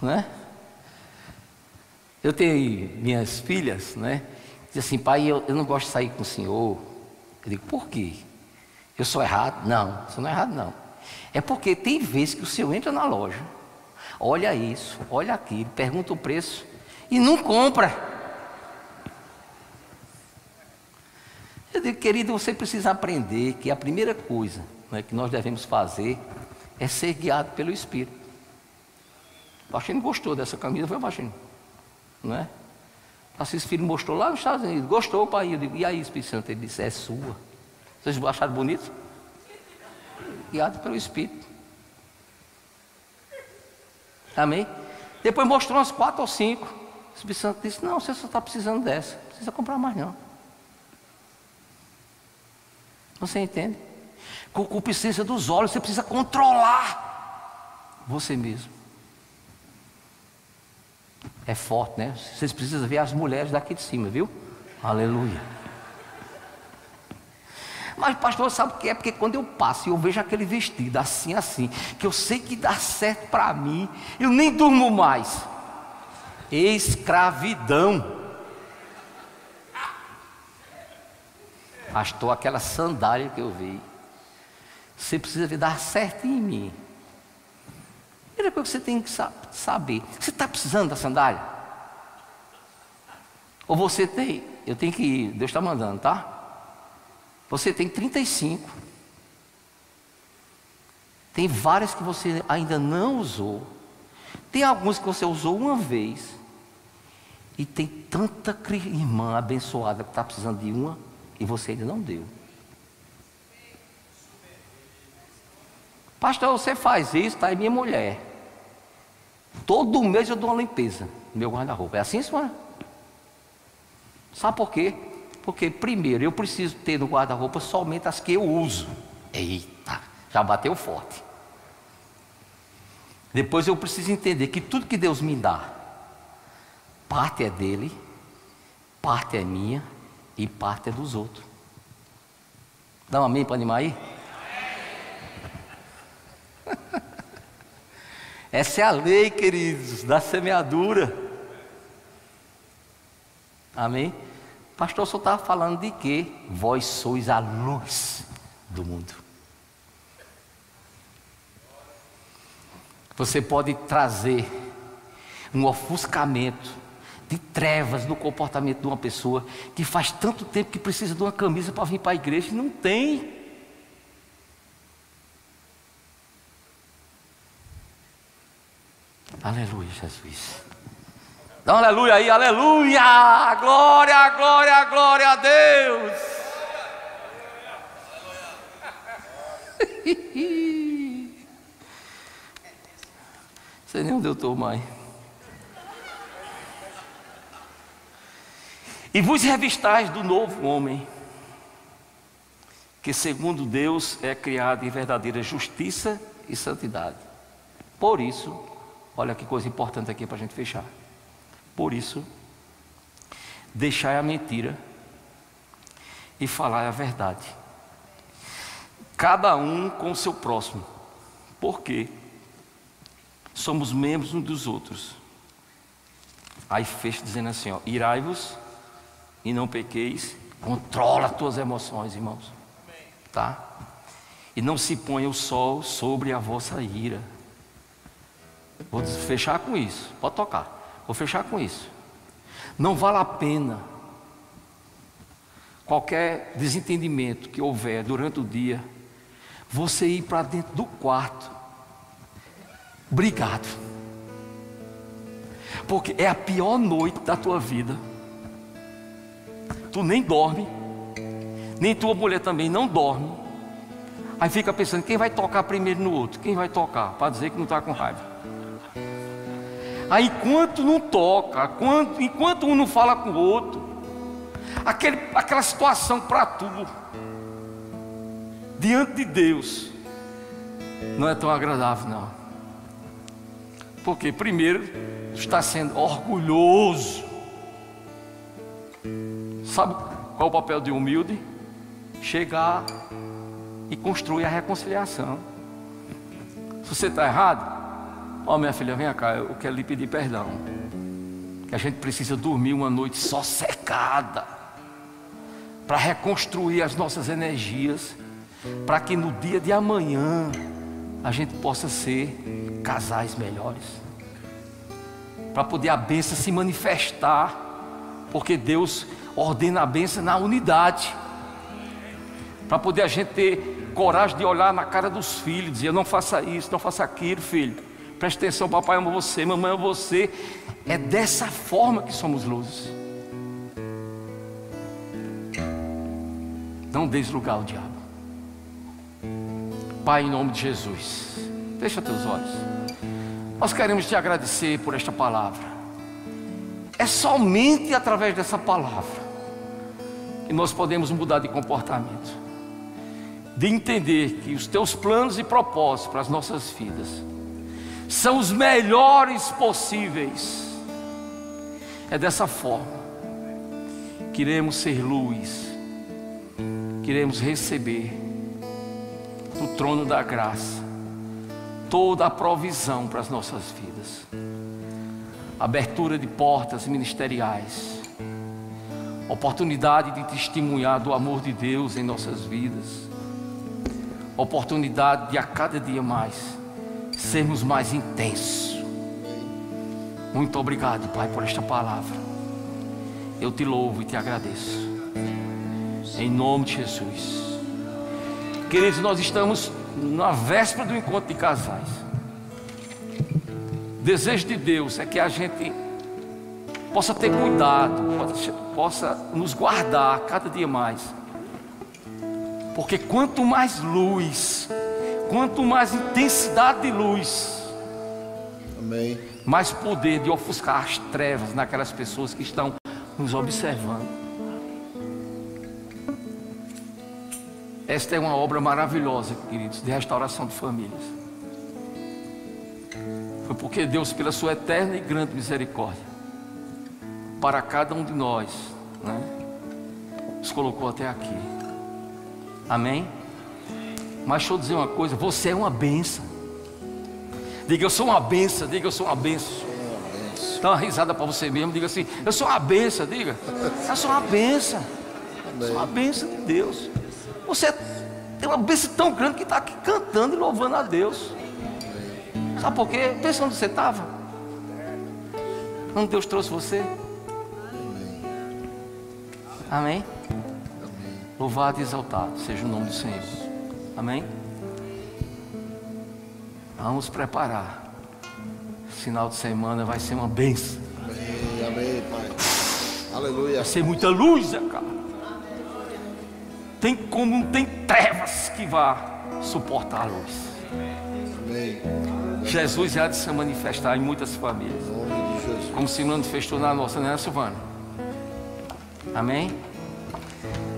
Né? Eu tenho minhas filhas, né? Diz assim, pai, eu, eu não gosto de sair com o senhor. Eu digo, por quê? Eu sou errado? Não, você não é errado, não. É porque tem vezes que o senhor entra na loja, olha isso, olha aquilo, pergunta o preço e não compra. Eu digo, querido, você precisa aprender que a primeira coisa né, que nós devemos fazer é ser guiado pelo Espírito. O Baixinho gostou dessa camisa, foi o Baixinho. Não é? Assis Filho mostrou lá nos Estados Unidos, gostou, pai. Eu digo, e aí, Espírito Santo? Ele disse, é sua. Vocês acharam bonito? Guiado pelo Espírito. Amém? Depois mostrou umas quatro ou cinco. O Espírito Santo disse, não, você só está precisando dessa. Não precisa comprar mais não. Você entende? Concupiscência dos olhos, você precisa controlar você mesmo. É forte, né? Vocês precisam ver as mulheres daqui de cima, viu? Aleluia. Mas, pastor, sabe o que é? Porque quando eu passo e eu vejo aquele vestido assim, assim, que eu sei que dá certo para mim, eu nem durmo mais. Escravidão. Pastor, aquela sandália que eu vi. Você precisa dar certo em mim. Primeira coisa que você tem que saber: você está precisando da sandália? Ou você tem? Eu tenho que ir, Deus está mandando, tá? Você tem 35. Tem várias que você ainda não usou. Tem algumas que você usou uma vez. E tem tanta irmã abençoada que está precisando de uma e você ainda não deu. Pastor, você faz isso, tá? aí minha mulher. Todo mês eu dou uma limpeza no meu guarda-roupa. É assim, senhora? Sabe por quê? Porque, primeiro, eu preciso ter no guarda-roupa somente as que eu uso. Eita, já bateu forte. Depois eu preciso entender que tudo que Deus me dá, parte é dele, parte é minha e parte é dos outros. Dá um amém para animar aí? Essa é a lei, queridos, da semeadura. Amém? Pastor, só estava falando de que vós sois a luz do mundo. Você pode trazer um ofuscamento de trevas no comportamento de uma pessoa que faz tanto tempo que precisa de uma camisa para vir para a igreja e não tem. Aleluia, Jesus. Dá um aleluia aí, aleluia! Glória, glória, glória a Deus! Sei nem onde eu estou, mãe. E vos revistais do novo homem, que segundo Deus é criado em verdadeira justiça e santidade. Por isso, olha que coisa importante aqui para a gente fechar. Por isso, deixai a mentira e falar a verdade. Cada um com o seu próximo. Por quê? Somos membros uns dos outros. Aí fecha dizendo assim: ó, irai-vos e não pequeis. Controla as tuas emoções, irmãos. Tá? E não se ponha o sol sobre a vossa ira. Vou fechar com isso. Pode tocar. Vou fechar com isso. Não vale a pena qualquer desentendimento que houver durante o dia, você ir para dentro do quarto. Obrigado. Porque é a pior noite da tua vida tu nem dorme, nem tua mulher também não dorme. Aí fica pensando, quem vai tocar primeiro no outro? Quem vai tocar? Para dizer que não está com raiva. Aí enquanto não toca, enquanto um não fala com o outro, aquele, aquela situação para tudo, diante de Deus, não é tão agradável não. Porque primeiro está sendo orgulhoso Sabe qual é o papel de humilde? Chegar e construir a reconciliação. Se você está errado, ó oh, minha filha, vem cá, eu quero lhe pedir perdão. Que a gente precisa dormir uma noite só secada para reconstruir as nossas energias, para que no dia de amanhã a gente possa ser casais melhores, para poder a bênção se manifestar, porque Deus ordena a bênção na unidade. Para poder a gente ter coragem de olhar na cara dos filhos, dizer: não faça isso, não faça aquilo, filho. Preste atenção, papai ama você, mamãe ama você. É dessa forma que somos luzes. Não deis lugar ao diabo. Pai, em nome de Jesus, fecha teus olhos. Nós queremos te agradecer por esta palavra. É somente através dessa palavra que nós podemos mudar de comportamento, de entender que os teus planos e propósitos para as nossas vidas são os melhores possíveis. É dessa forma que iremos ser luz, queremos receber do trono da graça toda a provisão para as nossas vidas, abertura de portas ministeriais. Oportunidade de testemunhar do amor de Deus em nossas vidas, oportunidade de a cada dia mais sermos mais intensos. Muito obrigado, Pai, por esta palavra. Eu te louvo e te agradeço. Em nome de Jesus. Queridos, nós estamos na véspera do encontro de casais. Desejo de Deus é que a gente possa ter cuidado, possa, possa nos guardar cada dia mais. Porque quanto mais luz, quanto mais intensidade de luz, Amém. mais poder de ofuscar as trevas naquelas pessoas que estão nos observando. Esta é uma obra maravilhosa, queridos, de restauração de famílias. Foi porque Deus, pela sua eterna e grande misericórdia, para cada um de nós, né? Nos colocou até aqui. Amém? Mas deixa eu dizer uma coisa: você é uma benção. Diga, eu sou uma benção. Diga, eu sou uma benção. Dá uma risada para você mesmo. Diga assim: eu sou uma benção. Diga, eu sou uma benção. Eu sou uma benção de Deus. Você tem uma benção tão grande que está aqui cantando e louvando a Deus. Sabe por quê? Pensa onde você estava. Onde Deus trouxe você. Amém? Louvado e exaltado seja o nome do Senhor. Amém? Vamos preparar. Final de semana vai ser uma benção. Amém, amém, Pai. Aleluia. Vai ser muita luz, cara. Tem como não tem trevas que vá suportar a luz. Amém. Jesus há de se manifestar em muitas famílias. Como se manifestou na nossa, né, Silvana? Amém?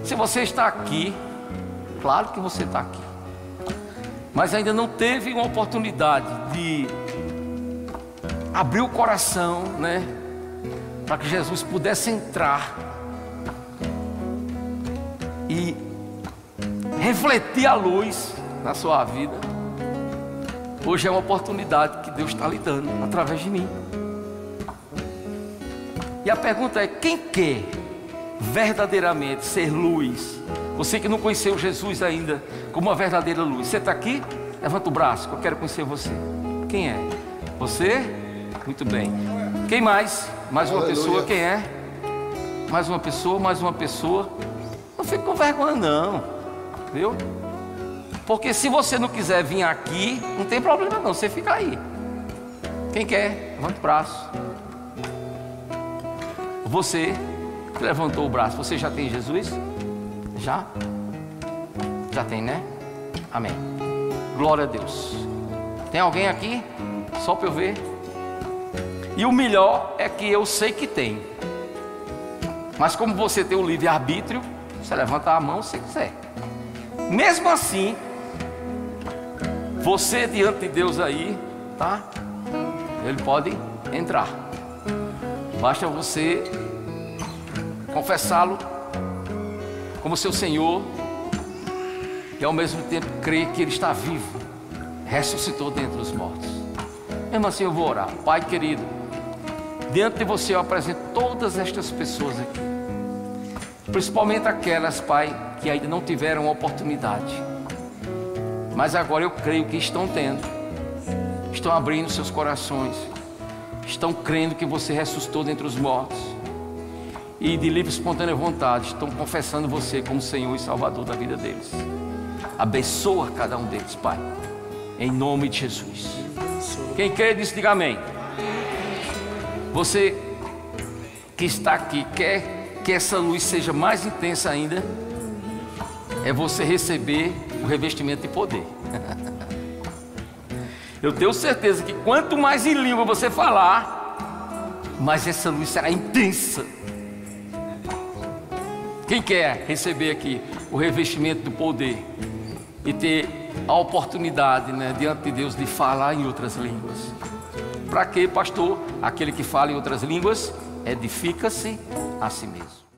Se você está aqui, claro que você está aqui, mas ainda não teve uma oportunidade de abrir o coração, né? Para que Jesus pudesse entrar e refletir a luz na sua vida. Hoje é uma oportunidade que Deus está lhe dando através de mim. E a pergunta é: quem quer verdadeiramente ser luz? Você que não conheceu Jesus ainda como uma verdadeira luz, você está aqui? Levanta o braço, que eu quero conhecer você. Quem é? Você? Muito bem. Quem mais? Mais uma Aleluia. pessoa, quem é? Mais uma pessoa, mais uma pessoa. Não fique com vergonha, não. Viu? Porque se você não quiser vir aqui, não tem problema não, você fica aí. Quem quer? Levanta o braço. Você levantou o braço, você já tem Jesus? Já? Já tem, né? Amém. Glória a Deus. Tem alguém aqui? Só para eu ver. E o melhor é que eu sei que tem. Mas como você tem o livre-arbítrio, você levanta a mão se quiser. Mesmo assim, você diante de Deus aí, tá? Ele pode entrar. Basta você confessá-lo como seu Senhor e ao mesmo tempo crer que Ele está vivo, ressuscitou dentre os mortos. Mesmo assim, eu vou orar. Pai querido, diante de você eu apresento todas estas pessoas aqui, principalmente aquelas, Pai, que ainda não tiveram oportunidade, mas agora eu creio que estão tendo, estão abrindo seus corações, estão crendo que você ressuscitou dentre os mortos e de livre e espontânea vontade estão confessando você como Senhor e Salvador da vida deles. Abençoa cada um deles, Pai, em nome de Jesus. Quem crê, diz, diga amém. Você que está aqui, quer que essa luz seja mais intensa ainda, é você receber o revestimento de poder. Eu tenho certeza que quanto mais em língua você falar, mais essa luz será intensa. Quem quer receber aqui o revestimento do poder e ter a oportunidade, né, diante de Deus, de falar em outras línguas? Para quê, pastor? Aquele que fala em outras línguas edifica-se a si mesmo.